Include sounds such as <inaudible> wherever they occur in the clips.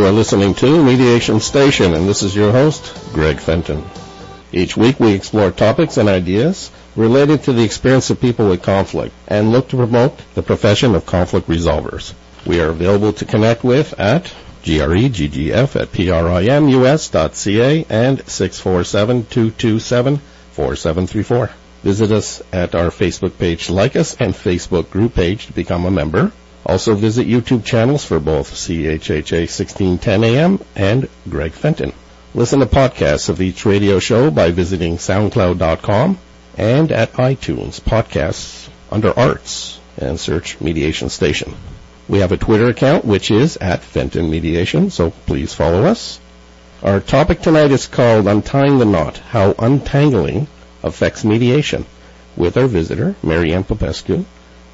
You are listening to Mediation Station, and this is your host, Greg Fenton. Each week we explore topics and ideas related to the experience of people with conflict and look to promote the profession of conflict resolvers. We are available to connect with at greggf at primus.ca and 647-227-4734. Visit us at our Facebook page, like us, and Facebook group page to become a member. Also visit YouTube channels for both CHHA 1610 AM and Greg Fenton. Listen to podcasts of each radio show by visiting soundcloud.com and at iTunes podcasts under arts and search Mediation Station. We have a Twitter account which is at Fenton Mediation, so please follow us. Our topic tonight is called Untying the Knot, How Untangling Affects Mediation with our visitor, Mary-Anne Popescu,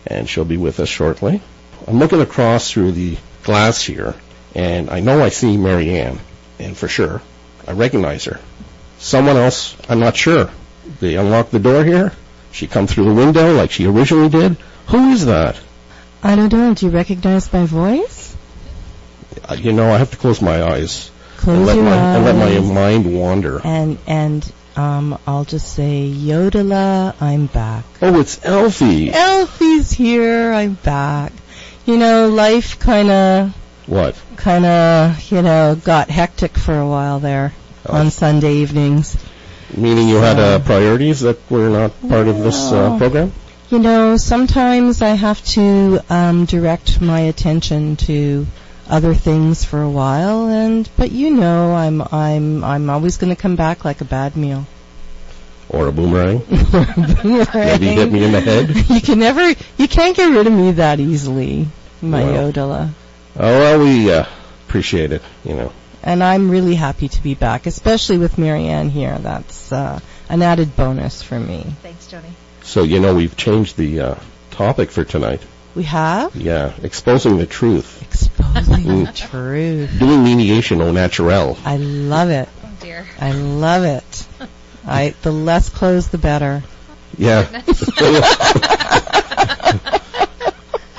and she'll be with us shortly. I'm looking across through the glass here, and I know I see Mary-Anne, and for sure, I recognize her. Someone else, I'm not sure. They unlock the door here. She come through the window like she originally did. Who is that? I don't know. Do you recognize my voice? Uh, You know, I have to close my eyes Close and let your my eyes. and let my mind wander. and and um, I'll just say, Yodela, I'm back. Oh, it's Elfie. Elfie's here. I'm back. You know, life kind of, What? kind of, you know, got hectic for a while there Oh. on Sunday evenings. Meaning you had uh, priorities that were not part of this uh, program? You know, sometimes I have to um, direct my attention to other things for a while, and but you know, I'm I'm I'm always going to come back like a bad meal. <laughs> Or a boomerang? Maybe hit me in the head? You can never, you can't get rid of me that easily, my Well. Yodela. Oh, well, we uh, appreciate it, you know. And I'm really happy to be back, especially with Mary-Anne here. That's uh, an added bonus for me. Thanks, Joni. So, you know, we've changed the uh, topic for tonight. We have Yeah, exposing the truth. exposing the truth. Doing mediation au naturel. I love it. Oh dear. I love it. I the less clothes, the better. Yeah. <laughs>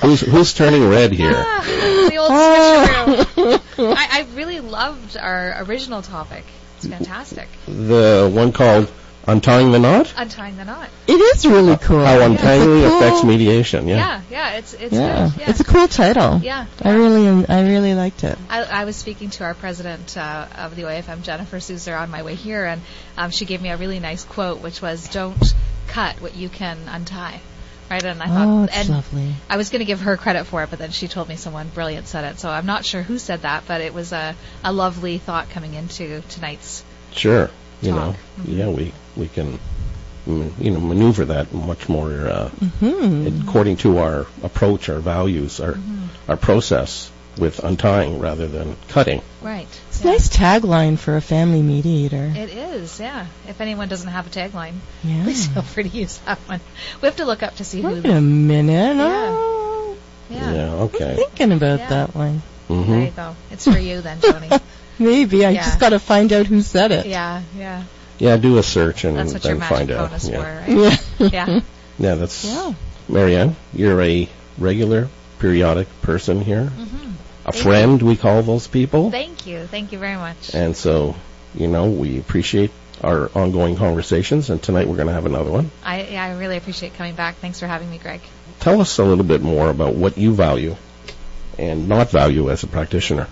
who's who's turning red here? Ah, the old switcheroo. I, I really loved our original topic. It's fantastic. The one called Untying the Knot? Untying the knot. It is really cool. How It's a untangling cool- affects mediation. Yeah. Yeah, yeah, it's it's Yeah, good. Yeah. it's a cool title. yeah. I really, I really liked it. I, I was speaking to our president uh, of the OAFM, Jennifer Souser, on my way here, and um, she gave me a really nice quote, which was, "Don't cut what you can untie." Right, and I thought, Oh, it's and lovely. I was going to give her credit for it, but then she told me someone brilliant said it. So I'm not sure who said that, but it was a, a lovely thought coming into tonight's. Sure. You Talk. know. Yeah, we we can mm, you know maneuver that much more uh, Hmm. according to our approach, our values, our Mm-hmm. our process with untying rather than cutting. Right. It's a nice tagline for a family mediator. It is, yeah. If anyone doesn't have a tagline, Yeah. please feel free to use that one. We have to look up to see who. Wait a minute. Yeah. Oh, Yeah. Yeah. Okay. thinking about Yeah. that one. There hmm you go. It's for you then, Joni. <laughs> Maybe I Yeah. just got to find out who said it. yeah, yeah. Yeah. Do a search and That's what your then magic find out. bonus yeah. for, right? Yeah. Yeah. <laughs> Yeah. That's Yeah. Mary-Anne. You're a regular, periodic person here. hmm A Thank friend, we call those people. Thank you. Thank you very much. And so, you know, we appreciate our ongoing conversations, and tonight we're going to have another one. I, yeah, I really appreciate coming back. Thanks for having me, Greg. Tell us a little bit more about what you value and not value as a practitioner.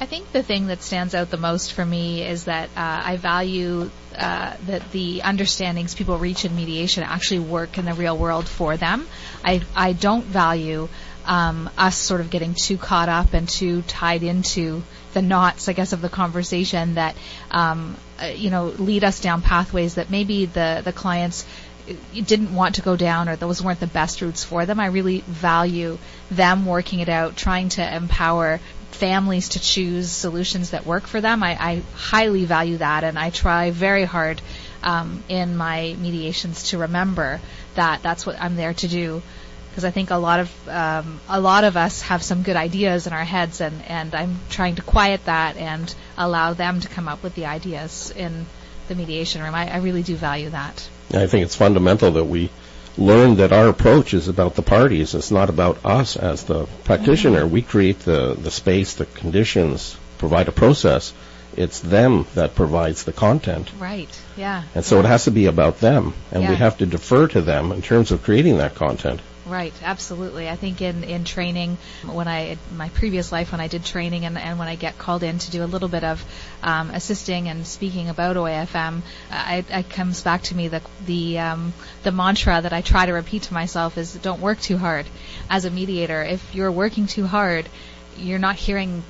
I think the thing that stands out the most for me is that uh, I value uh, that the understandings people reach in mediation actually work in the real world for them. I I don't value um, us sort of getting too caught up and too tied into the knots, I guess, of the conversation that um, uh, you know lead us down pathways that maybe the the clients uh, didn't want to go down or those weren't the best routes for them. I really value them working it out, trying to empower families to choose solutions that work for them. I, I highly value that, and I try very hard um, in my mediations to remember that that's what I'm there to do. Because I think a lot of um, a lot of us have some good ideas in our heads, and, and I'm trying to quiet that and allow them to come up with the ideas in the mediation room. I, I really do value that. I think it's fundamental that we learn that our approach is about the parties. It's not about us as the practitioner. Mm-hmm. We create the, the space, the conditions, provide a process. It's them that provides the content. Right. Yeah. And so it has to be about them, and we have to defer to them in terms of creating that content. Right, absolutely. I think in, in training, when I, my previous life, when I did training and, and when I get called in to do a little bit of um, assisting and speaking about OAFM, I, it comes back to me the, the, um, the mantra that I try to repeat to myself is don't work too hard. As a mediator, if you're working too hard, you're not hearing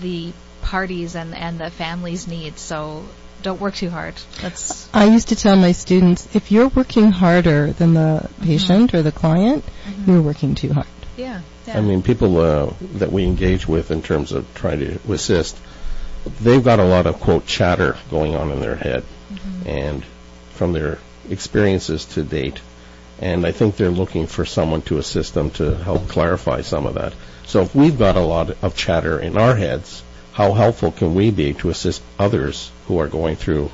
the parties and, and the family's needs, so don't work too hard. That's, I used to tell my students, if you're working harder than the patient or the client, you're working too hard. yeah. yeah. I mean, people uh, that we engage with in terms of trying to assist, they've got a lot of quote chatter going on in their head, and from their experiences to date, and I think they're looking for someone to assist them to help clarify some of that. So if we've got a lot of chatter in our heads, how helpful can we be to assist others who are going through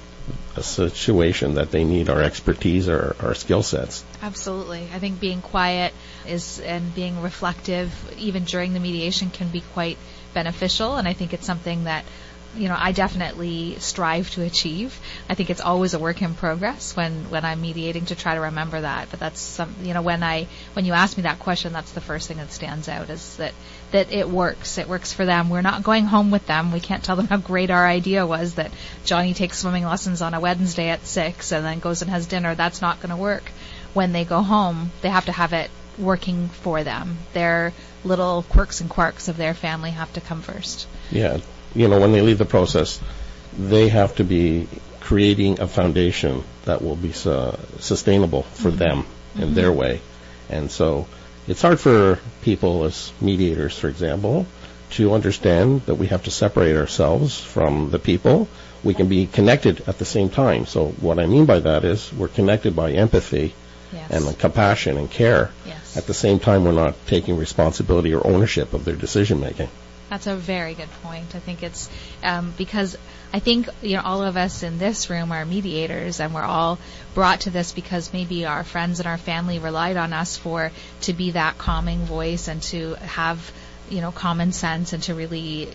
a situation that they need our expertise or our skill sets? Absolutely. I think being quiet is and being reflective even during the mediation can be quite beneficial and I think it's something that you know, I definitely strive to achieve. I think it's always a work in progress when, when I'm mediating to try to remember that. But that's some, you know, when I, when you ask me that question, that's the first thing that stands out is that, that it works. It works for them. We're not going home with them. We can't tell them how great our idea was that Johnny takes swimming lessons on a Wednesday at six and then goes and has dinner. That's not going to work. When they go home, they have to have it working for them. Their little quirks and quarks of their family have to come first. Yeah, you know, when they leave the process, they have to be creating a foundation that will be su- sustainable for mm-hmm. them in their mm-hmm. way. And so it's hard for people as mediators, for example, to understand that we have to separate ourselves from the people. We can be connected at the same time. So what I mean by that is we're connected by empathy Yes. and compassion and care. Yes. At the same time, we're not taking responsibility or ownership of their decision making. That's a very good point. I think it's um, because I think you know all of us in this room are mediators, and we're all brought to this because maybe our friends and our family relied on us for to be that calming voice and to have you know common sense and to really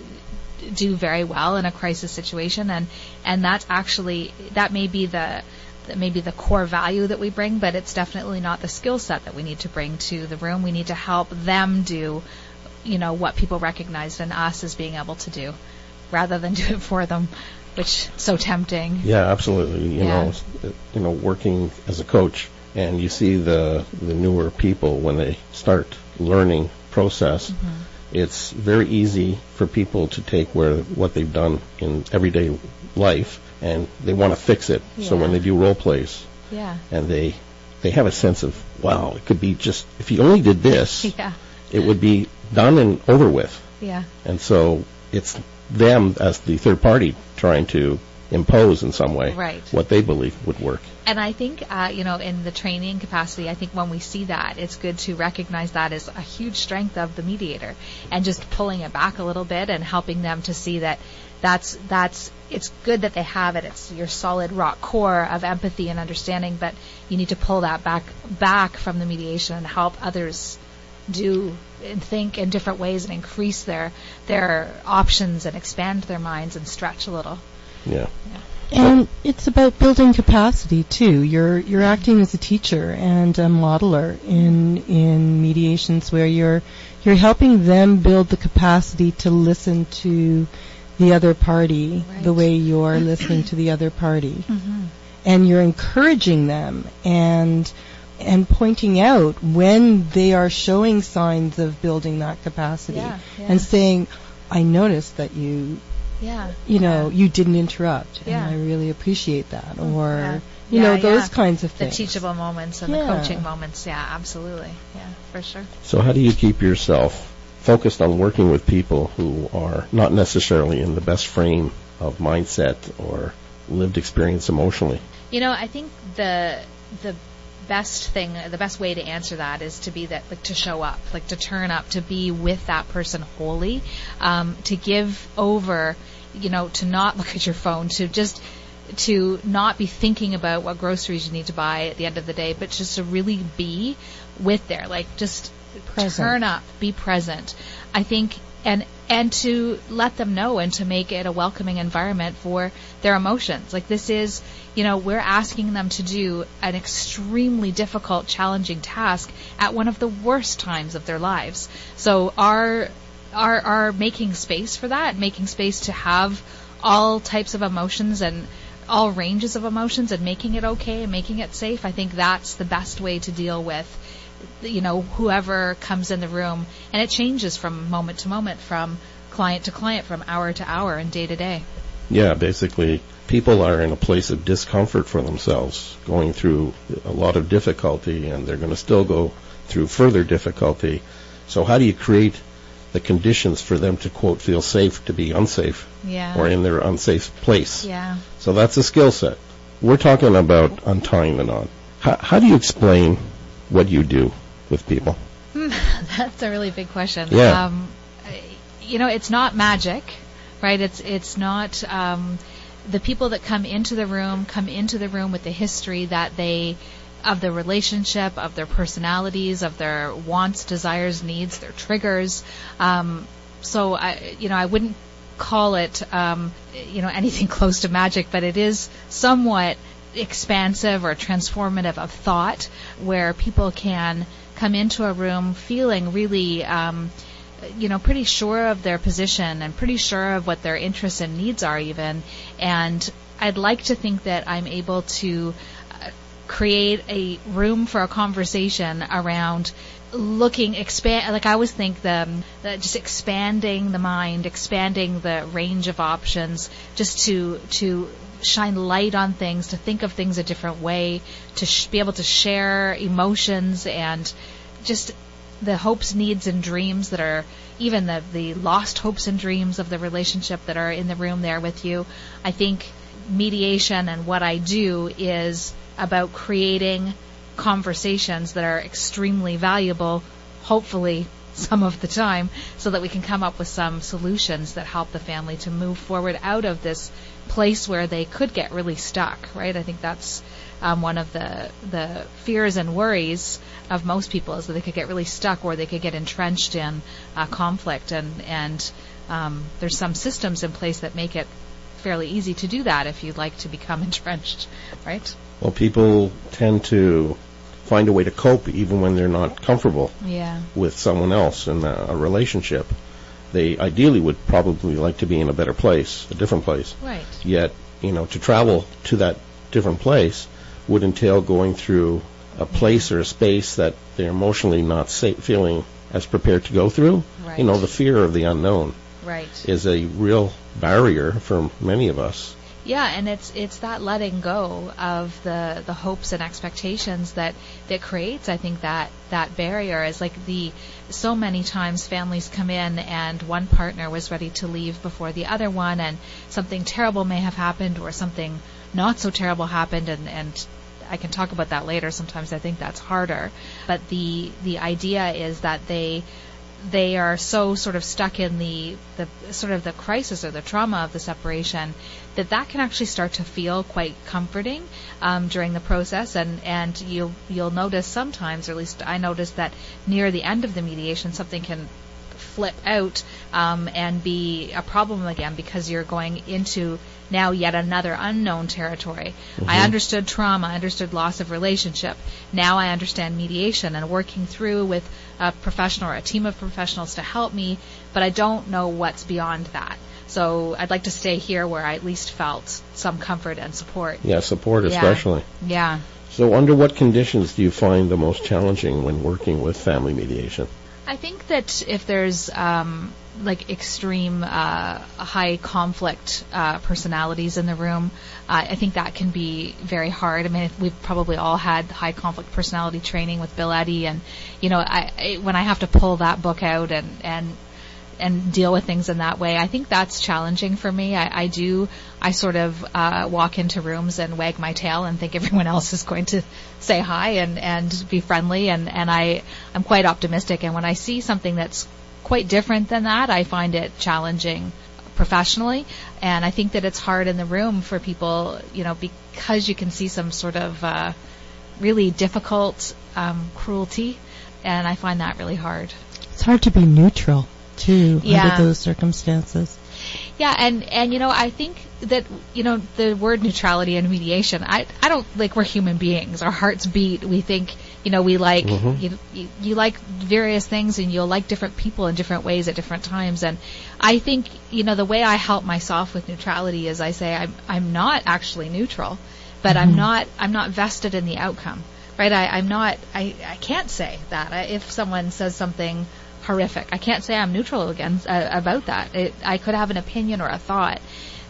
do very well in a crisis situation, and and that's actually that may be the that may be the core value that we bring, but it's definitely not the skill set that we need to bring to the room. We need to help them do you know what people recognized in us as being able to do rather than <laughs> do it for them which is so tempting Yeah, absolutely. You Yeah. know, you know, working as a coach, and you see the the newer people when they start learning process. Mm-hmm. It's very easy for people to take where what they've done in everyday life, and they want to fix it. So when they do role plays, yeah and they they have a sense of wow, it could be just if you only did this, <laughs> yeah it would be done and over with. yeah And so it's them as the third party trying to impose in some way Right. what they believe would work. and I think uh, you know in the training capacity I think when we see that it's good to recognize that as a huge strength of the mediator and just pulling it back a little bit and helping them to see that that's that's it's good that they have it it's your solid rock core of empathy and understanding but you need to pull that back back from the mediation and help others do and think in different ways and increase their their options and expand their minds and stretch a little Yeah. And it's about building capacity too. You're you're acting as a teacher and a modeler in in mediations where you're you're helping them build the capacity to listen to the other party the way you're listening to the other party. Mm-hmm. And you're encouraging them and and pointing out when they are showing signs of building that capacity Yeah, yeah. and saying, I noticed that you yeah you know, you didn't interrupt, Yeah. and I really appreciate that. Mm-hmm. Or, Yeah. you know, those yeah. kinds of things. the teachable moments and the coaching moments yeah absolutely yeah for sure So how do you keep yourself focused on working with people who are not necessarily in the best frame of mindset or lived experience emotionally? You know, I think the the best thing, the best way to answer that is to be that, like, to show up, like, to turn up, to be with that person wholly, um, to give over, you know, to not <laughs> look at your phone, to just to not be thinking about what groceries you need to buy at the end of the day, but just to really be with there, like just Present. turn up, be present. I think and and to let them know and to make it a welcoming environment for their emotions. Like this is, you know, we're asking them to do an extremely difficult, challenging task at one of the worst times of their lives. So our our our making space for that, making space to have all types of emotions and all ranges of emotions and making it okay and making it safe, I think that's the best way to deal with you know whoever comes in the room and it changes from moment to moment from client to client from hour to hour and day to day Yeah, basically, people are in a place of discomfort for themselves, going through a lot of difficulty, and they're going to still go through further difficulty. So, how do you create the conditions for them to, quote, feel safe to be unsafe yeah or in their unsafe place? yeah So, that's a skill set. We're talking about untying the knot. How, how do you explain what you do with people? <laughs> that's a really big question Yeah. um, you know it's not magic right it's it's not um, the people that come into the room come into the room with the history that they of the relationship, of their personalities, of their wants, desires, needs, their triggers. Um, so I, you know, I wouldn't call it, um, you know, anything <laughs> close to magic, but it is somewhat expansive or transformative of thought, where people can come into a room feeling really. Um, you know, pretty sure of their position and pretty sure of what their interests and needs are, even. And I'd like to think that I'm able to uh, create a room for a conversation around looking expand like I always think the, the just expanding the mind expanding the range of options just to to shine light on things to think of things a different way to sh- be able to share emotions and just the hopes, needs, and dreams that are even the the lost hopes and dreams of the relationship that are in the room there with you. I think mediation and what I do is about creating conversations that are extremely valuable, hopefully some of the time, so that we can come up with some solutions that help the family to move forward out of this place where they could get really stuck, right? I think that's um, one of the the fears and worries of most people is that they could get really stuck or they could get entrenched in uh, conflict and and um, there's some systems in place that make it fairly easy to do that if you'd like to become <laughs> entrenched, right? Well, people tend to find a way to cope even when they're not comfortable Yeah. with someone else in a, a relationship. They ideally would probably like to be in a better place, a different place. Right. Yet, you know, to travel to that different place would entail going through a place or a space that they're emotionally not sa- feeling as prepared to go through. Right. You know, the fear of the unknown Right. is a real barrier for many of us. Yeah, and it's it's that letting go of the the hopes and expectations that that creates I think that that barrier. Is like the so many times families come in and one partner was ready to leave before the other one and something terrible may have happened or something not so terrible happened and and I can talk about that later. Sometimes I think that's harder. But the the idea is that they they are so sort of stuck in the, the sort of the crisis or the trauma of the separation that that can actually start to feel quite comforting um, during the process. And and you'll you'll notice sometimes or at least I notice that near the end of the mediation something can flip out um, and be a problem again because you're going into now yet another unknown territory. I understood trauma, I understood loss of relationship. Now I understand mediation and working through with a professional or a team of professionals to help me, but I don't know what's beyond that. So I'd like to stay here where I at least felt some comfort and support. Yeah, support Yeah. especially. Yeah. So, under what conditions do you find the most challenging when working with family mediation? I think that if there's um, like extreme uh, high conflict uh, personalities in the room, uh, I think that can be very hard. I mean, we've probably all had high conflict personality training with Bill Eddy, and you know, I when I have to pull that book out and and and deal with things in that way. I think that's challenging for me. I, I do, I sort of uh, walk into rooms and wag my tail and think <laughs> everyone else is going to say hi and, and be friendly, and, and I, I'm quite optimistic. And when I see something that's quite different than that, I find it challenging professionally. And I think that it's hard in the room for people, you know, because you can see some sort of uh, really difficult um, cruelty, and I find that really hard. It's hard to be neutral too Yeah. under those circumstances. Yeah, and and you know, I think that you know the word neutrality and mediation. I I don't like we're human beings. Our hearts beat. We think you know we like Mhm. you, you you like various things, and you'll like different people in different ways at different times. And I think you know the way I help myself with neutrality is I say I'm I'm not actually neutral, but I'm not I'm not vested in the outcome. Right? I, I'm not. I I can't say that I, if someone says something horrific. I can't say I'm neutral against uh, about that. It, I could have an opinion or a thought,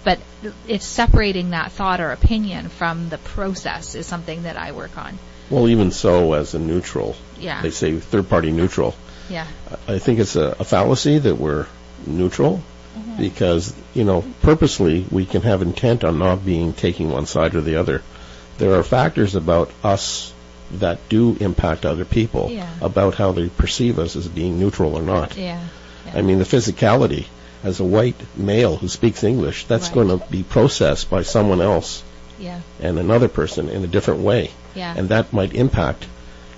but it's separating that thought or opinion from the process is something that I work on. Well, even so, as a neutral, Yeah. they say third-party neutral. Yeah. I think it's a, a fallacy that we're neutral Mm-hmm. because, you know, purposely we can have intent on not being taking one side or the other. There are factors about us that do impact other people Yeah. about how they perceive us as being neutral or not. Yeah. I mean, the physicality as a white male who speaks English, that's Right. going to be processed by someone else Yeah. and another person in a different way. Yeah. And that might impact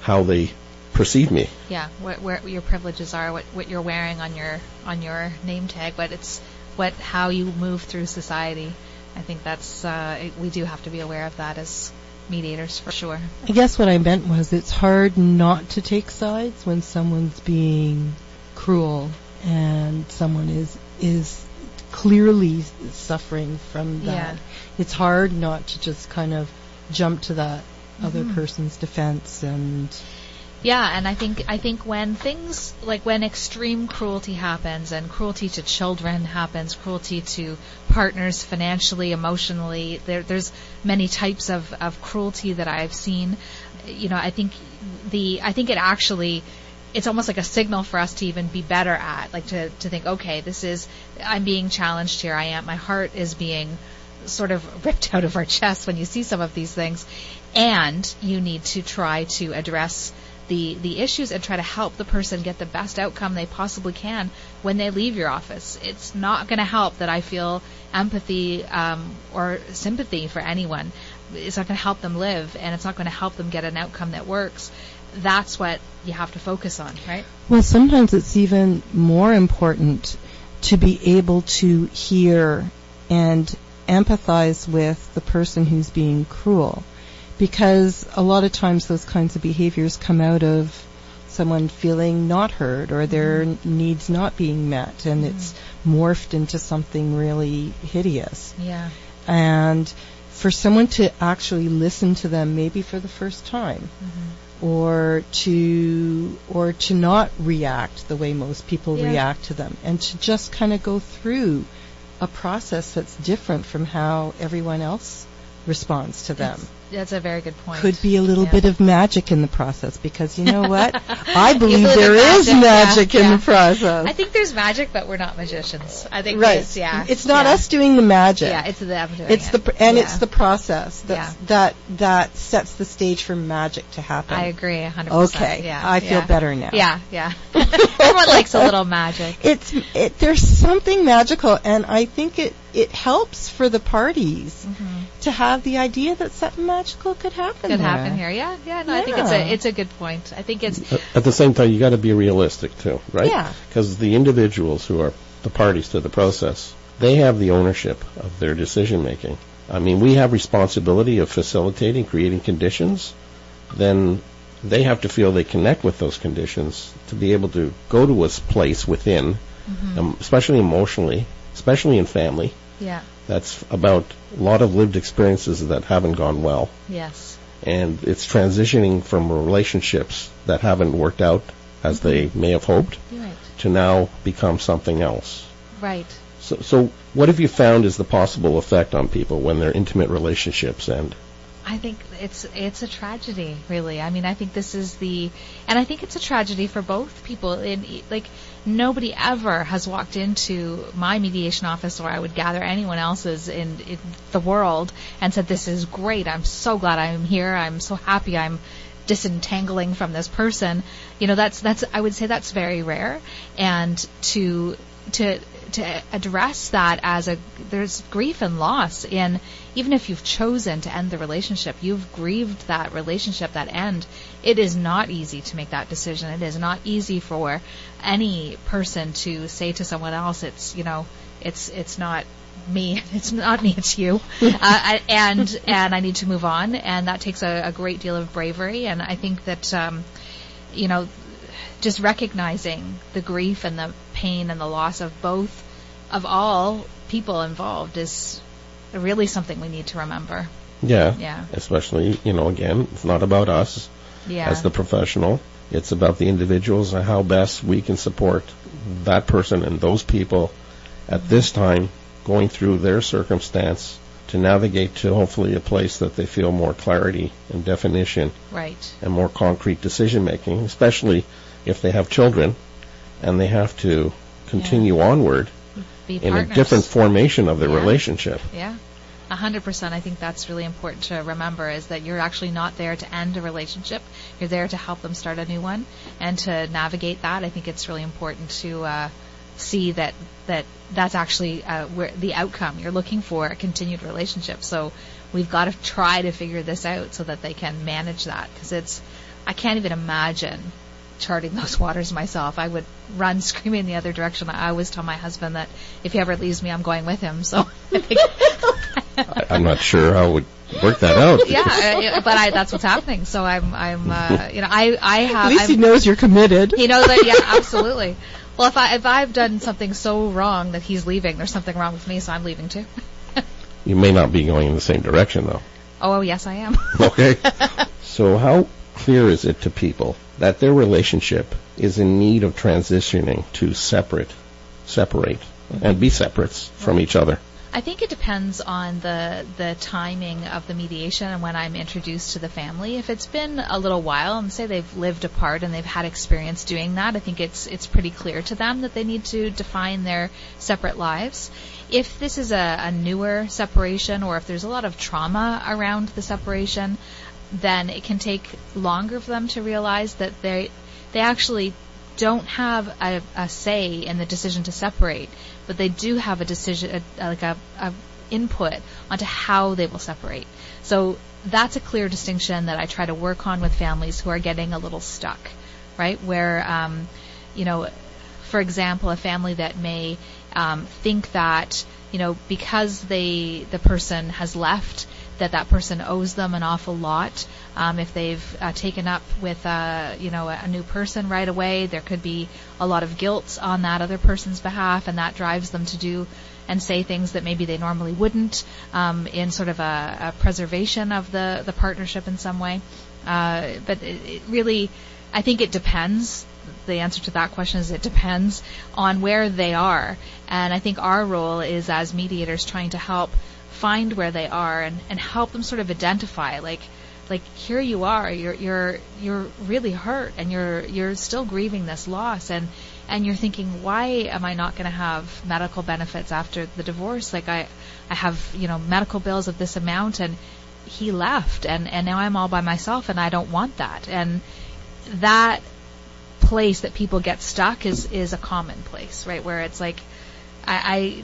how they perceive me. yeah. What, where your privileges are, what, what you're wearing on your on your name tag, but it's what how you move through society. I think that's uh, we do have to be aware of that as mediators for sure. I guess what I meant was it's hard not to take sides when someone's being cruel and someone is is clearly suffering from that. Yeah. It's hard not to just kind of jump to that other Mhm. person's defense and Yeah, and I think I think when things like when extreme cruelty happens and cruelty to children happens, cruelty to partners financially, emotionally, there, there's many types of, of cruelty that I've seen. You know, I think the I think it actually it's almost like a signal for us to even be better at, like to, to think, okay, this is I'm being challenged here. I am my heart is being sort of <laughs> ripped out of our chest when you see some of these things, and you need to try to address the the issues and try to help the person get the best outcome they possibly can when they leave your office. It's not going to help that I feel empathy um, or sympathy for anyone. It's not going to help them live, and it's not going to help them get an outcome that works. That's what you have to focus on, right? Well, sometimes it's even more important to be able to hear and empathize with the person who's being cruel. Because a lot of times those kinds of behaviors come out of someone feeling not heard or their mm-hmm. needs not being met and mm-hmm. it's morphed into something really hideous. Yeah. And for someone to actually listen to them maybe for the first time mm-hmm. or to or to not react the way most people Yeah. react to them and to just kind of go through a process that's different from how everyone else responds to them That's a very good point. could be a little Yeah. bit of magic in the process because you know what <laughs> I believe there is magic, yeah, in yeah. the process I think there's magic, but we're not magicians. I think right It's, yeah. it's not us doing the magic Yeah, it's them doing it's it. the pr- and it's the process that's, Yeah. that that sets the stage for magic to happen. I agree, 100%. Okay, Yeah. I feel better now. Yeah, yeah. <laughs> <laughs> Everyone likes a little magic. It's it, there's something magical, and I think it it helps for the parties mm-hmm. To have the idea that something magical could happen. Could there. happen here. Yeah, yeah. No, I think it's a it's a good point. I think it's At the same time, you got to be realistic too, right? Yeah. Because the individuals who are the parties to the process, they have the ownership of their decision making. I mean, we have responsibility of facilitating, creating conditions. Then they have to feel they connect with those conditions to be able to go to a place within, um, especially emotionally, especially in family. yeah. That's about a lot of lived experiences that haven't gone well Yes. and it's transitioning from relationships that haven't worked out as they mm-hmm. may have hoped right. to now become something else. Right. So, so what have you found is the possible effect on people when their intimate relationships end? I think it's it's a tragedy, really. I mean, I think this is the, and I think it's a tragedy for both people. In like, nobody ever has walked into my mediation office, or I would gather anyone else's in, in the world, and said, "This is great. I'm so glad I'm here. I'm so happy. I'm." disentangling from this person you know that's that's i would say that's very rare and to to to address that as a there's grief and loss in even if you've chosen to end the relationship, you've grieved that relationship, that end. It is not easy to make that decision. It is not easy for any person to say to someone else, "It's you know, it's it's not me. <laughs> It's not me. It's you. <laughs> uh, and and I need to move on. And that takes a, a great deal of bravery. And I think that um, you know, just recognizing the grief and the pain and the loss of both of all people involved is really something we need to remember. Yeah. Yeah. Especially, you know, again, it's not about us Yeah. as the professional. It's about the individuals and how best we can support that person and those people at this time going through their circumstance to navigate to hopefully a place that they feel more clarity and definition right. and more concrete decision making, especially if they have children and they have to continue onward Be in partners. a different formation of the Yeah. relationship. Yeah. A hundred percent. I think that's really important to remember is that you're actually not there to end a relationship. You're there to help them start a new one and to navigate that. I think it's really important to uh, see that that that's actually uh, where the outcome you're looking for a continued relationship. So we've got to try to figure this out so that they can manage that because it's I can't even imagine charting those <laughs> waters myself. I would run <laughs> screaming the other direction. I always tell my husband that if he ever leaves me, I'm going with him. So <laughs> I think I, I'm not sure how would work that out. yeah, uh, but I, that's what's happening. So I'm, I'm, uh, you know, I, I have. At least I'm, he knows you're committed. he knows that. Yeah, absolutely. Well, if I if I've done something so wrong that he's leaving, there's something wrong with me, so I'm leaving too. You may not be going in the same direction though. Oh yes, I am. Okay. so how clear is it to people that their relationship is in need of transitioning to separate, separate, and be separates from each other? I think it depends on the the timing of the mediation and when I'm introduced to the family. If it's been a little while and say they've lived apart and they've had experience doing that, I think it's it's pretty clear to them that they need to define their separate lives. If this is a, a newer separation or if there's a lot of trauma around the separation, then it can take longer for them to realize that they they actually don't have a, a say in the decision to separate, but they do have a decision, a, like a, a input onto how they will separate. So that's a clear distinction that I try to work on with families who are getting a little stuck, right? Where, um, you know, for example, a family that may um, think that you know because they the person has left that that person owes them an awful lot. Um, if they've uh, taken up with uh, you know a, a new person right away, there could be a lot of guilt on that other person's behalf, and that drives them to do and say things that maybe they normally wouldn't um, in sort of a, a preservation of the the partnership in some way. Uh, but it, it really, I think it depends. The answer to that question is it depends on where they are, and I think our role is as mediators trying to help find where they are and, and help them sort of identify like like here you are you're you're you're really hurt and you're you're still grieving this loss. And and you're thinking why am I not going to have medical benefits after the divorce? Like I I have you know medical bills of this amount and he left and and now I'm all by myself and I don't want that. And that place that people get stuck is is a common place right? Where it's like I, I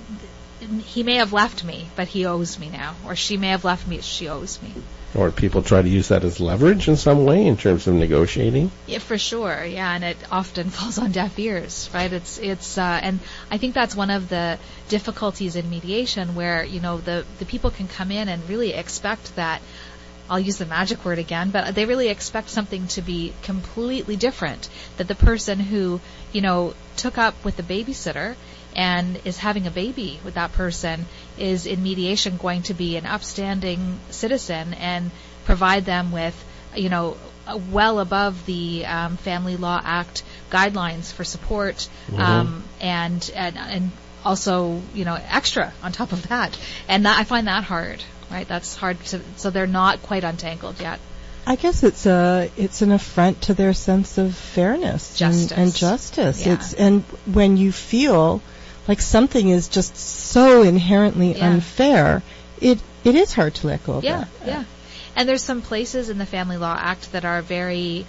he may have left me, but he owes me now, or she may have left me, she owes me. Or people try to use that as leverage in some way in terms of negotiating. Yeah, for sure. Yeah, and it often <laughs> falls on deaf ears, right? It's it's uh, and I think that's one of the difficulties in mediation, where you know the the people can come in and really expect that. I'll use the magic word again, but they really expect something to be completely different. That the person who you know took up with the babysitter and is having a baby with that person is in mediation going to be an upstanding citizen and provide them with, you know, well above the um, Family Law Act guidelines for support, um, and, and and also you know extra on top of that. And that, I find that hard, right? That's hard. To, so they're not quite untangled yet. I guess it's a it's an affront to their sense of fairness and- Justice. and, justice. Yeah. It's and when you feel like something is just so inherently Yeah. unfair, it it is hard to let go of Yeah, that. yeah. And there's some places in the Family Law Act that are very,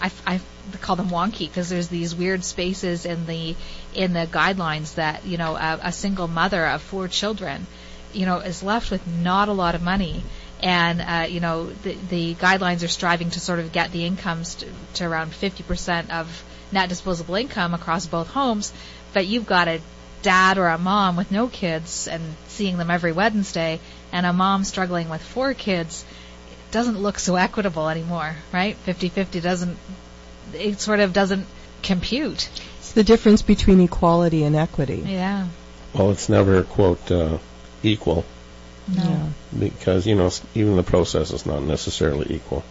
I, I call them wonky because there's these weird spaces in the in the guidelines that you know a, a single mother of four children, you know, is left with not a lot of money and uh, you know the, the guidelines are striving to sort of get the incomes to, to around 50% of net disposable income across both homes, but you've got a dad or a mom with no kids and seeing them every Wednesday, and a mom struggling with four kids, it doesn't look so equitable anymore, right? 50-50 doesn't, it sort of doesn't compute. It's the difference between equality and equity. Yeah. Well, it's never quote uh, equal No. Yeah. because you know even the process is not necessarily equal.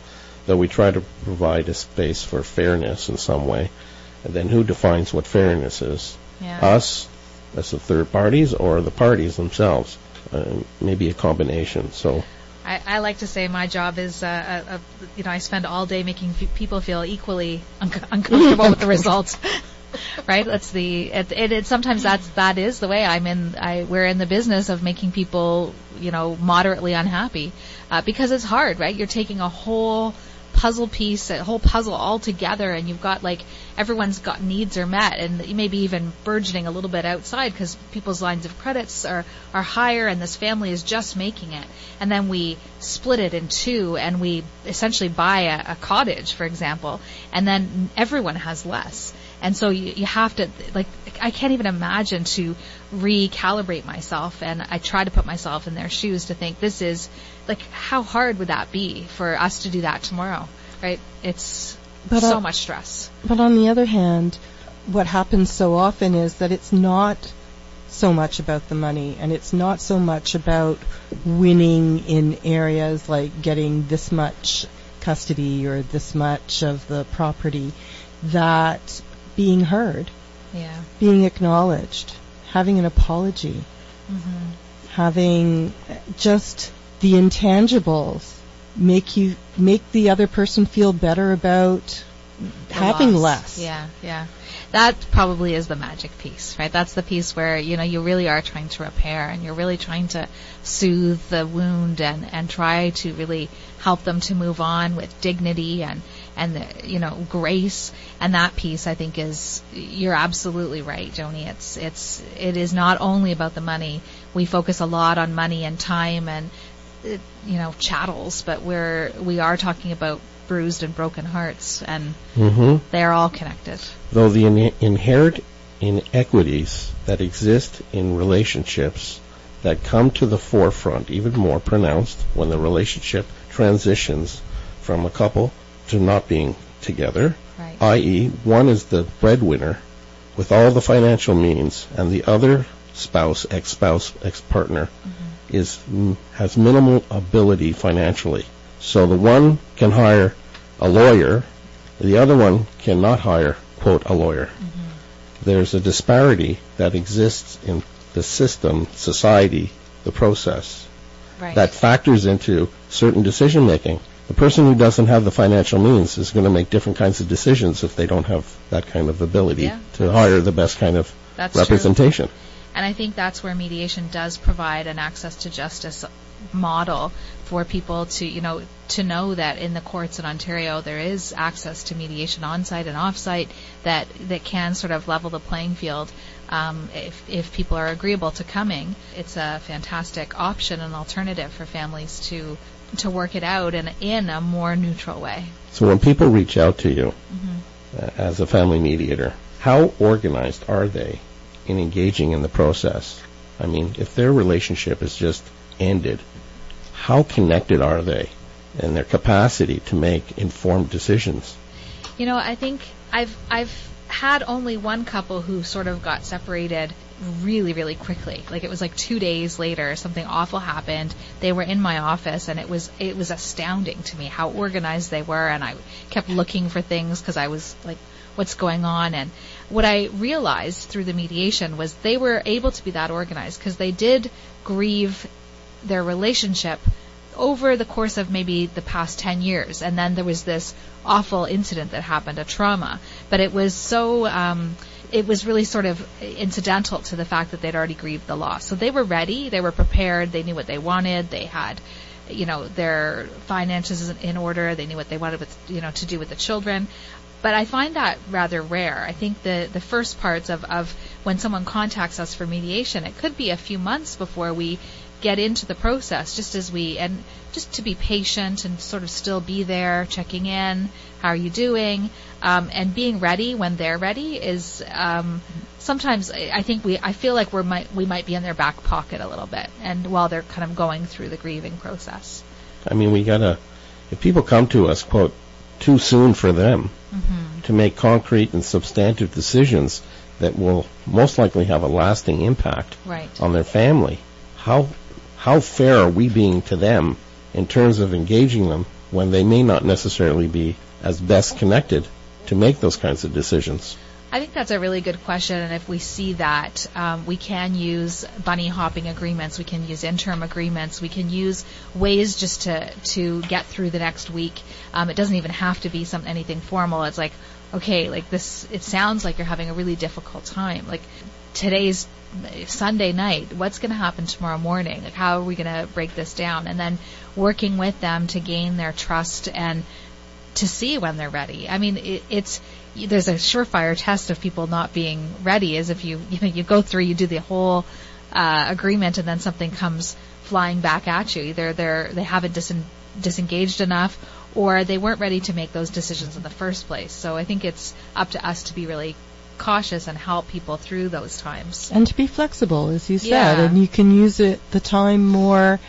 Though we try to provide a space for fairness in some way, and then who defines what fairness is? Yeah. Us, as the third parties, or the parties themselves? Uh, maybe a combination. So I, I like to say my job is, uh, uh, uh, you know, I spend all day making people feel equally un- <laughs> uncomfortable with the results. <laughs> right? That's the it, it, it. Sometimes that's that is the way I'm in. I we're in the business of making people, you know, moderately unhappy uh, because it's hard, right? You're taking a whole puzzle piece, a whole puzzle all together, and you've got like everyone's got needs are met, and maybe even burgeoning a little bit outside because people's lines of credits are are higher, and this family is just making it, and then we split it in two, and we essentially buy a, a cottage, for example, and then everyone has less. And so you, you have to, like, I can't even imagine to recalibrate myself. And I try to put myself in their shoes to think this is, like, how hard would that be for us to do that tomorrow, right? It's But, so uh, much stress. But on the other hand, what happens so often is that it's not so much about the money and it's not so much about winning in areas like getting this much custody or this much of the property that being heard, Yeah. being acknowledged, having an apology, hmm having just the intangibles make you make the other person feel better about the having loss. less. Yeah, yeah. That probably is the magic piece, right? That's the piece where, you know, you really are trying to repair and you're really trying to soothe the wound and, and try to really help them to move on with dignity and, and the, you know, grace. And that piece, I think, is, you're absolutely right, Joni. It's, it's, it is not only about the money. We focus a lot on money and time and, you know, chattels, but we're, we are talking about bruised and broken hearts and hmm they're all connected. though the in- inherent inequities that exist in relationships that come to the forefront even more pronounced when the relationship transitions from a couple to not being together, Right. i.e., one is the breadwinner with all the financial means, and the other spouse, ex-spouse, ex-partner is has minimal ability financially. So the one can hire a lawyer, the other one cannot hire quote a lawyer. Mm-hmm. There's a disparity that exists in the system, society, the process right. that factors into certain decision making. The person who doesn't have the financial means is going to make different kinds of decisions if they don't have that kind of ability Yeah. to hire the best kind of That's representation. True. And I think that's where mediation does provide an access to justice model for people to, you know, to know that in the courts in Ontario there is access to mediation on-site and off-site that that can sort of level the playing field. Um, if if people are agreeable to coming, it's a fantastic option and alternative for families to to work it out in in a more neutral way. So when people reach out to you Mm-hmm. uh, as a family mediator, how organized are they in engaging in the process? I mean, if their relationship is just ended, how connected are they in their capacity to make informed decisions? You know, I think I've I've had only one couple who sort of got separated really really quickly. Like it was like 2 days later something awful happened. They were in my office and it was it was astounding to me how organized they were and I kept looking for things cuz I was like what's going on and what I realized through the mediation was they were able to be that organized because they did grieve their relationship over the course of maybe the past 10 years. And then there was this awful incident that happened, a trauma. But it was so, um, it was really sort of incidental to the fact that they'd already grieved the loss. So they were ready, they were prepared, they knew what they wanted, they had, you know, their finances in order, they knew what they wanted with, you know, to do with the children. But I find that rather rare. I think the the first parts of of when someone contacts us for mediation, it could be a few months before we get into the process just as we and just to be patient and sort of still be there checking in how are you doing um, and being ready when they're ready is um, sometimes I think we I feel like we might we might be in their back pocket a little bit and while they're kind of going through the grieving process I mean we gotta if people come to us quote too soon for them. To make concrete and substantive decisions that will most likely have a lasting impact right. on their family how how fair are we being to them in terms of engaging them when they may not necessarily be as best connected to make those kinds of decisions? I think that's a really good question, and if we see that, um, we can use bunny hopping agreements, we can use interim agreements, we can use ways just to to get through the next week. Um, it doesn't even have to be some anything formal. It's like, okay, like this. It sounds like you're having a really difficult time. Like today's Sunday night, what's going to happen tomorrow morning? Like, how are we going to break this down? And then working with them to gain their trust and to see when they're ready. I mean, it, it's there's a surefire test of people not being ready is if you you know you go through you do the whole uh, agreement and then something comes flying back at you. Either they're they haven't disen- disengaged enough or they weren't ready to make those decisions in the first place. So I think it's up to us to be really cautious and help people through those times. And to be flexible, as you said, Yeah. and you can use it the time more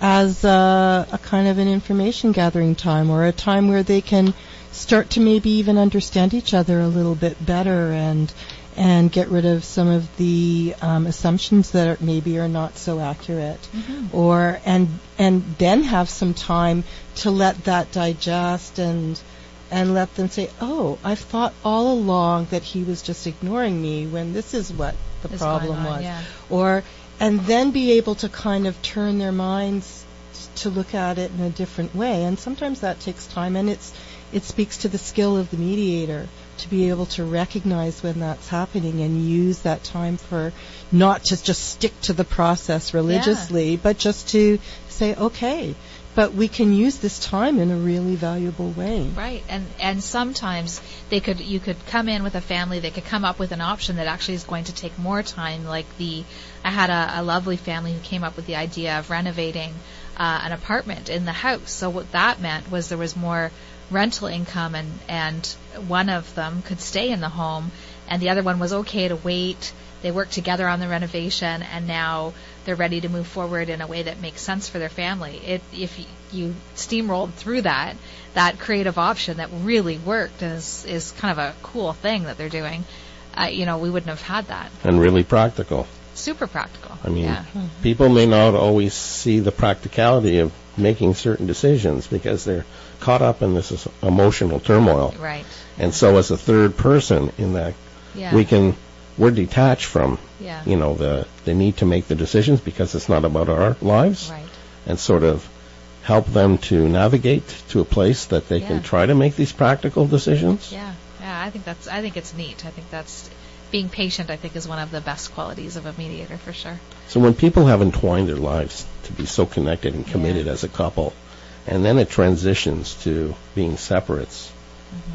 as a, a kind of an information gathering time or a time where they can start to maybe even understand each other a little bit better and and get rid of some of the um, assumptions that are, maybe are not so accurate or and and then have some time to let that digest and and let them say, "Oh, I've thought all along that he was just ignoring me when this is what the problem on, was." yeah. Or and then be able to kind of turn their minds to look at it in a different way. And sometimes that takes time and it's it speaks to the skill of the mediator to be able to recognize when that's happening and use that time for not to just stick to the process religiously, but just to say, okay, but we can use this time in a really valuable way. Right, and and sometimes they could you could come in with a family. They could come up with an option that actually is going to take more time. Like the, I had a, a lovely family who came up with the idea of renovating uh, an apartment in the house. So what that meant was there was more rental income, and and one of them could stay in the home, and the other one was okay to wait. They worked together on the renovation, and now they're ready to move forward in a way that makes sense for their family. It, if you steamrolled through that, that creative option that really worked is is kind of a cool thing that they're doing. Uh, you know, we wouldn't have had that. And really practical. Super practical. I mean, yeah. people may not always see the practicality of making certain decisions because they're caught up in this emotional turmoil. Right. And so as a third person in that, Yeah. we can, we're detached from, Yeah. you know, the, the need to make the decisions because it's not about our lives Right. and sort of help them to navigate to a place that they Yeah. can try to make these practical decisions. Yeah. Yeah. I think that's. I think it's neat. I think that's being patient. I think is one of the best qualities of a mediator for sure. So when people have entwined their lives to be so connected and committed Yeah. as a couple, and then it transitions to being separates,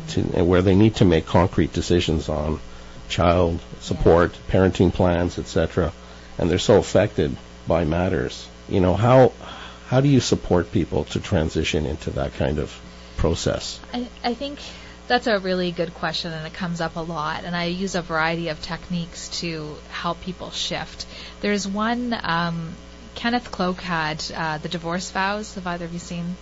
to, where they need to make concrete decisions on child support, parenting plans, etc., and they're so affected by matters. You know how how do you support people to transition into that kind of process? I, I think that's a really good question, and it comes up a lot. And I use a variety of techniques to help people shift. There's one um, Kenneth Cloke had uh, the divorce vows. Have either of you seen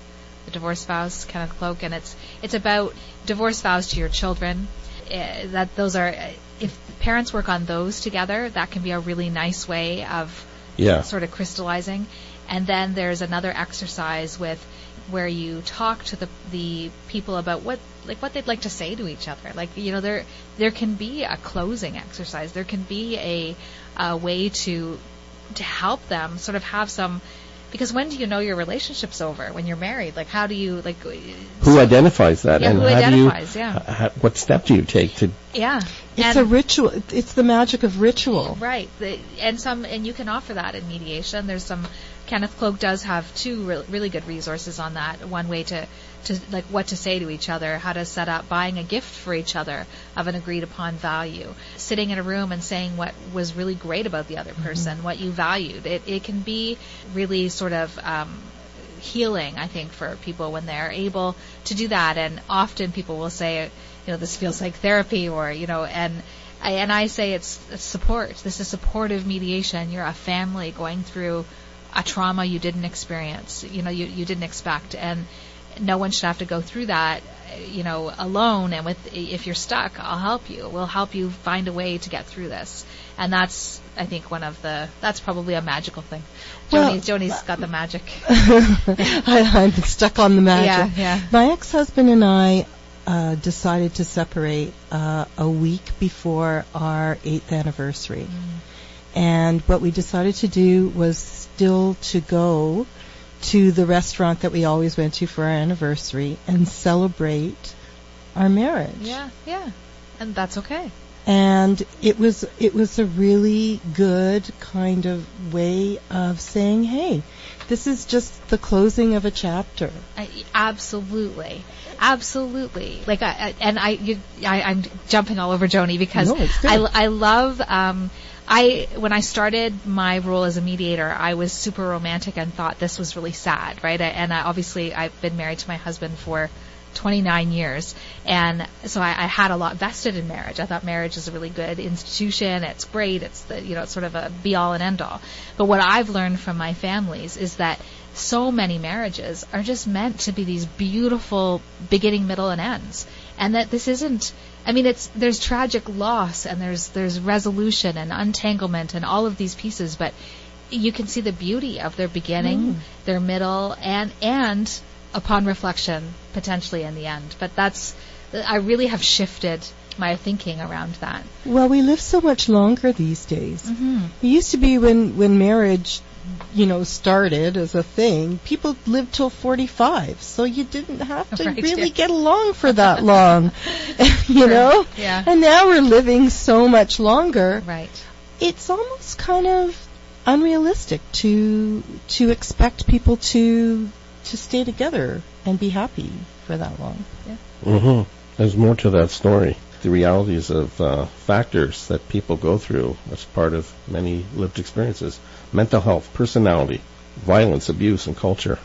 the divorce vows, Kenneth Cloke? And it's it's about divorce vows to your children. Uh, that those are if parents work on those together, that can be a really nice way of Yeah. sort of crystallizing. And then there's another exercise with where you talk to the the people about what like what they'd like to say to each other. Like you know there there can be a closing exercise. There can be a a way to to help them sort of have some because when do you know your relationship's over when you're married? Like how do you like Who identifies that, Yeah, and who how identifies, do you? yeah. how- what step do you take to? yeah It's And- a ritual. It's the magic of ritual. Right. The, and some and you can offer that in mediation. There's some Kenneth Cloke does have two re- really good resources on that. One way to to like what to say to each other, how to set up buying a gift for each other of an agreed upon value, sitting in a room and saying what was really great about the other person, mm-hmm. what you valued. It it can be really sort of um, healing, I think, for people when they're able to do that. And often people will say, you know, this feels like therapy, or you know, and I, and I say it's, it's support. This is supportive mediation. You're a family going through a trauma you didn't experience, you know, you, you didn't expect, and no one should have to go through that, you know, alone. And with if you're stuck, I'll help you. We'll help you find a way to get through this. And that's, I think, one of the that's probably a magical thing. Well, Joni's, Joni's got the magic. <laughs> I, I'm stuck on the magic. Yeah, yeah. My ex-husband and I uh, decided to separate uh, a week before our eighth anniversary. Mm. And what we decided to do was still to go to the restaurant that we always went to for our anniversary and celebrate our marriage. Yeah, yeah. And that's okay. And it was it was a really good kind of way of saying, "Hey, this is just the closing of a chapter." I, absolutely. Absolutely. Like I, and I, you, I I'm jumping all over Joni because no, I I love um I when I started my role as a mediator, I was super romantic and thought this was really sad, right? And I, obviously, I've been married to my husband for 29 years, and so I, I had a lot vested in marriage. I thought marriage is a really good institution. It's great. It's the you know it's sort of a be all and end all. But what I've learned from my families is that so many marriages are just meant to be these beautiful beginning, middle, and ends, and that this isn't I mean, it's there's tragic loss and there's there's resolution and untanglement and all of these pieces, but you can see the beauty of their beginning, mm. their middle, and and upon reflection, potentially in the end. But that's I really have shifted my thinking around that. Well, we live so much longer these days. Mm-hmm. It used to be when when marriage you know, started as a thing, people lived till 45, so you didn't have to right, really yeah. get along for that <laughs> long, <laughs> you know? Yeah. And now we're living so much longer. Right. It's almost kind of unrealistic to to expect people to to stay together and be happy for that long. Yeah. Mhm. There's more to that story. The realities of uh, factors that people go through as part of many lived experiences mental health, personality, violence, abuse, and culture.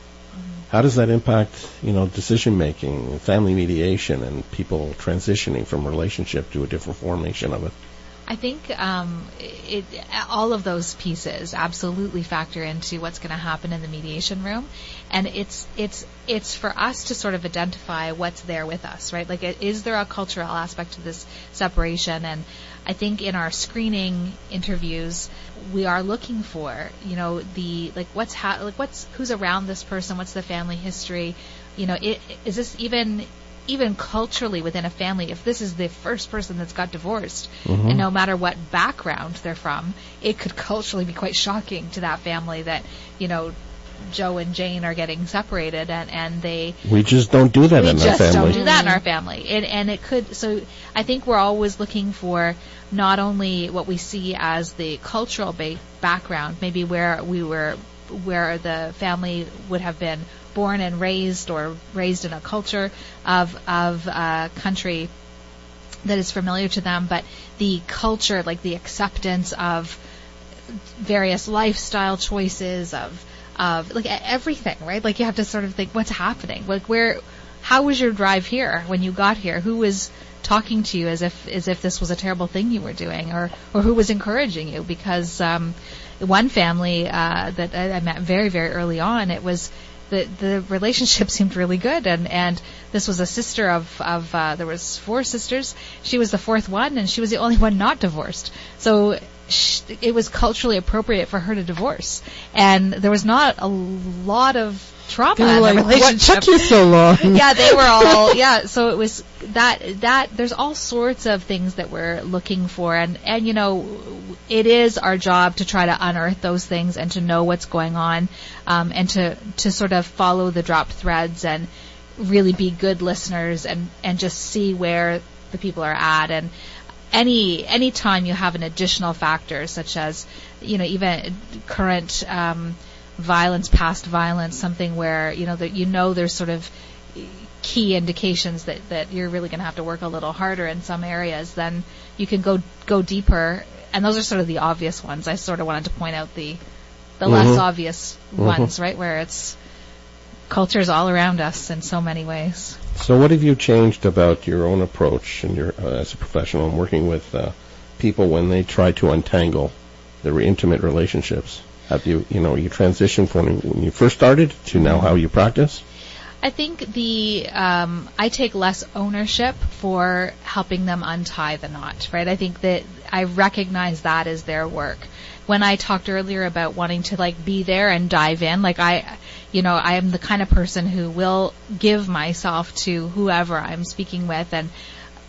How does that impact, you know, decision making, family mediation, and people transitioning from relationship to a different formation of it? I think um, it, all of those pieces absolutely factor into what's going to happen in the mediation room, and it's it's it's for us to sort of identify what's there with us, right? Like, is there a cultural aspect to this separation? And I think in our screening interviews, we are looking for, you know, the like what's ha- like what's who's around this person, what's the family history, you know, it, is this even even culturally within a family, if this is the first person that's got divorced, mm-hmm. and no matter what background they're from, it could culturally be quite shocking to that family that, you know, Joe and Jane are getting separated and, and they We just don't do that in our family. We just don't do that in our family. And and it could so I think we're always looking for not only what we see as the cultural ba- background, maybe where we were where the family would have been born and raised or raised in a culture of of a country that is familiar to them, but the culture, like the acceptance of various lifestyle choices of of like everything, right? Like you have to sort of think what's happening. Like where how was your drive here when you got here? Who was talking to you as if as if this was a terrible thing you were doing or or who was encouraging you because um one family uh that I, I met very very early on it was the the relationship seemed really good and and this was a sister of of uh, there was four sisters. She was the fourth one and she was the only one not divorced. So she, it was culturally appropriate for her to divorce and there was not a lot of trauma in like, the relationship. What took you so long? <laughs> yeah, they were all yeah. So it was that that there's all sorts of things that we're looking for, and and you know, it is our job to try to unearth those things and to know what's going on, um, and to to sort of follow the dropped threads and really be good listeners and and just see where the people are at and any any time you have an additional factor such as you know even current um, violence, past violence, something where you know that you know there's sort of key indications that that you're really going to have to work a little harder in some areas, then you can go go deeper. And those are sort of the obvious ones. I sort of wanted to point out the the less Mhm. obvious Mhm. ones, right, where it's culture's all around us in so many ways. So, what have you changed about your own approach and your uh, as a professional and working with uh, people when they try to untangle their intimate relationships? Have you, you know, you transitioned from when you first started to now how you practice? I think the um, I take less ownership for helping them untie the knot, right? I think that I recognize that as their work. When I talked earlier about wanting to like be there and dive in, like I, you know, I am the kind of person who will give myself to whoever I'm speaking with, and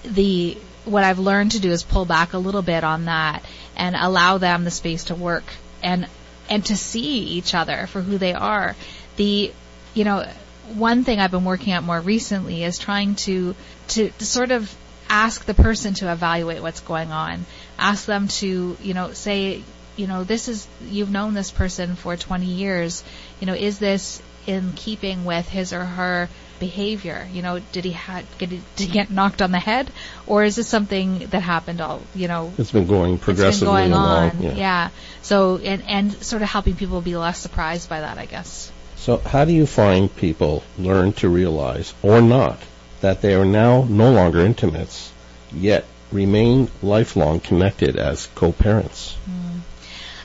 the what I've learned to do is pull back a little bit on that and allow them the space to work and and to see each other for who they are. The you know one thing I've been working at more recently is trying to to, to sort of ask the person to evaluate what's going on. Ask them to, you know, say, you know, this is you've known this person for 20 years. You know, is this in keeping with his or her behavior? You know, did he ha- he, did he get knocked on the head, or is this something that happened all, you know, It's been going progressively been going along. on? yeah. So and and sort of helping people be less surprised by that, I guess. So, how do you find people learn to realize, or not, that they are now no longer intimates, yet remain lifelong connected as co-parents? Hmm.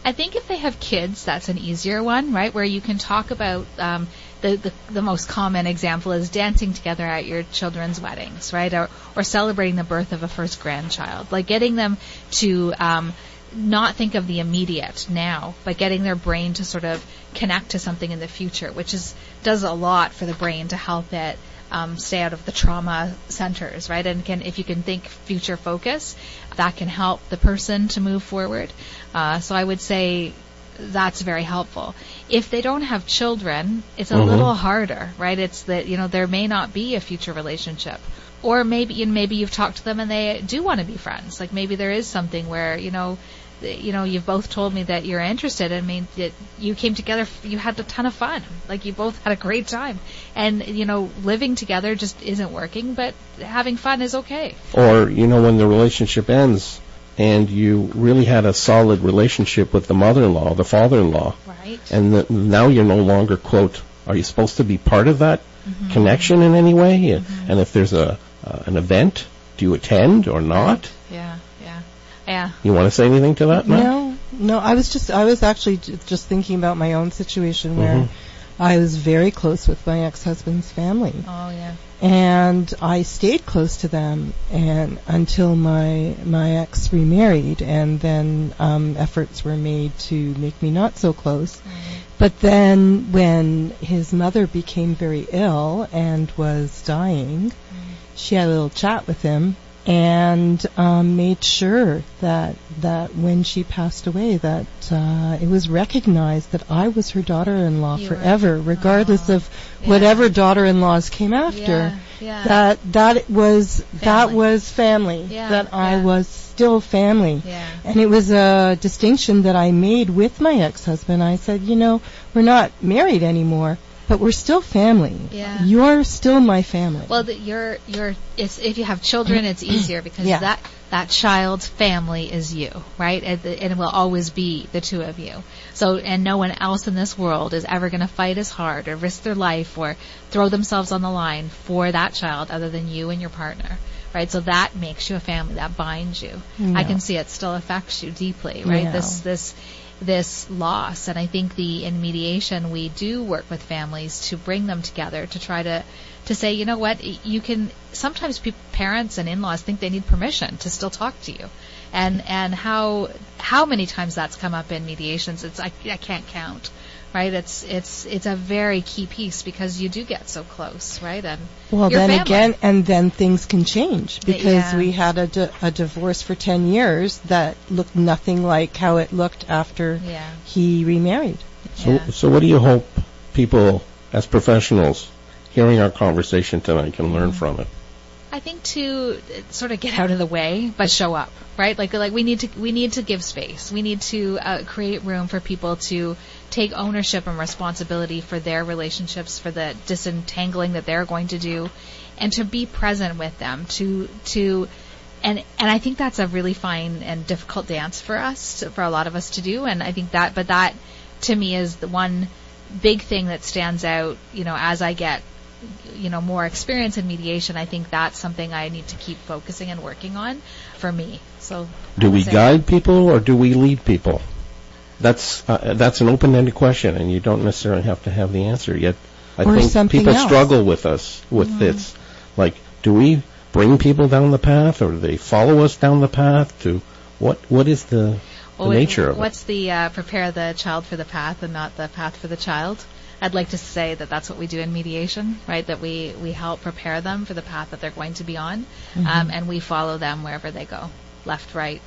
I think if they have kids, that's an easier one, right? Where you can talk about um, the, the the most common example is dancing together at your children's weddings, right? Or or celebrating the birth of a first grandchild, like getting them to um, not think of the immediate now, but getting their brain to sort of connect to something in the future, which is does a lot for the brain to help it um, stay out of the trauma centers, right? And can if you can think future focus, that can help the person to move forward. Uh, so I would say that's very helpful. If they don't have children, it's a Mhm. little harder, right? It's that you know there may not be a future relationship, or maybe you know, maybe you've talked to them and they do want to be friends. Like maybe there is something where you know. You know, you've both told me that you're interested. I mean, that you came together, you had a ton of fun. Like you both had a great time, and you know, living together just isn't working. But having fun is okay. Or, you know, when the relationship ends and you really had a solid relationship with the mother-in-law, the father-in-law, Right. and that now you're no longer, quote, are you supposed to be part of that Mm-hmm. connection in any way? And if there's a uh, an event, do you attend or not? Yeah. Yeah. Yeah. You want to say anything to that, Matt? No, no. I was just I was actually j- just thinking about my own situation where Mhm. I was very close with my ex-husband's family, Oh yeah. and I stayed close to them and until my my ex remarried, and then um, efforts were made to make me not so close. But then when his mother became very ill and was dying, she had a little chat with him and um, made sure that that when she passed away that uh, it was recognized that I was her daughter-in-law You forever, regardless of yeah. whatever daughter-in-laws came after. Yeah. Yeah. That that was that was family. That I was still family. yeah. And it was a distinction that I made with my ex-husband. I said, you know, we're not married anymore, but we're still family. Yeah. You're still my family. Well, the, you're you're if you have children, it's easier <clears throat> because Yeah. that that child's family is you, right? And, and it will always be the two of you. So, and no one else in this world is ever going to fight as hard or risk their life or throw themselves on the line for that child other than you and your partner. Right, so that makes you a family. That binds you. I can see it still affects you deeply. Right, Yeah. this this this loss, and I think the in mediation we do work with families to bring them together to try to to say, you know what, you can. Sometimes pe- parents and in-laws think they need permission to still talk to you, and and how how many times that's come up in mediations, it's I, I can't count. Right, it's it's it's a very key piece because you do get so close, right? And Well, then family. again, and then things can change because Yeah. we had a, di- a divorce for 10 years that looked nothing like how it looked after yeah, he remarried. So, yeah. so what do you hope people, as professionals, hearing our conversation tonight, can learn from it? I think to uh, sort of get out of the way, but show up, right? Like like we need to we need to give space. We need to uh, create room for people to take ownership and responsibility for their relationships, for the disentangling that they're going to do, and to be present with them. To to and and I think that's a really fine and difficult dance for us, for a lot of us to do. And I think that, but that to me is the one big thing that stands out. You know, as I get you know more experience in mediation, I think that's something I need to keep focusing and working on for me. So do we guide people or do we lead people? That's uh, that's an open-ended question, and you don't necessarily have to have the answer yet. I or think people else. struggle with us with mm-hmm. this. Like, do we bring people down the path, or do they follow us down the path? To what what is the, well, the nature of what's it? What's the uh, prepare the child for the path and not the path for the child? I'd like to say that that's what we do in mediation, right? That we, we help prepare them for the path that they're going to be on, mm-hmm. um, and we follow them wherever they go, left, right,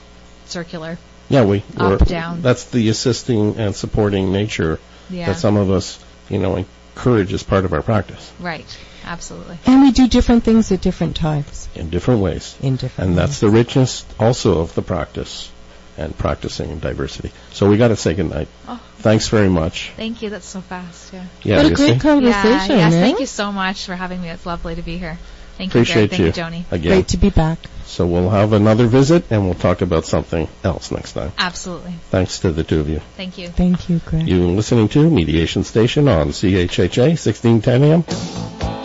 circular. Yeah, we up, down. That's the assisting and supporting nature yeah. that some of us, you know, encourage as part of our practice. Right. Absolutely. And we do different things at different times. In different ways. In different And ways. that's the richness also of the practice and practicing in diversity. So we got to say goodnight. Oh. Thanks very much. Thank you. That's so fast. Yeah. Yeah. What a great see? conversation. Yeah, yes, eh? thank you so much for having me. It's lovely to be here. Thank Appreciate you, Thank you, Joni. Again. Great to be back. So we'll have another visit and we'll talk about something else next time. Absolutely. Thanks to the two of you. Thank you. Thank you, Greg. You're listening to Mediation Station on CHHA 1610 AM.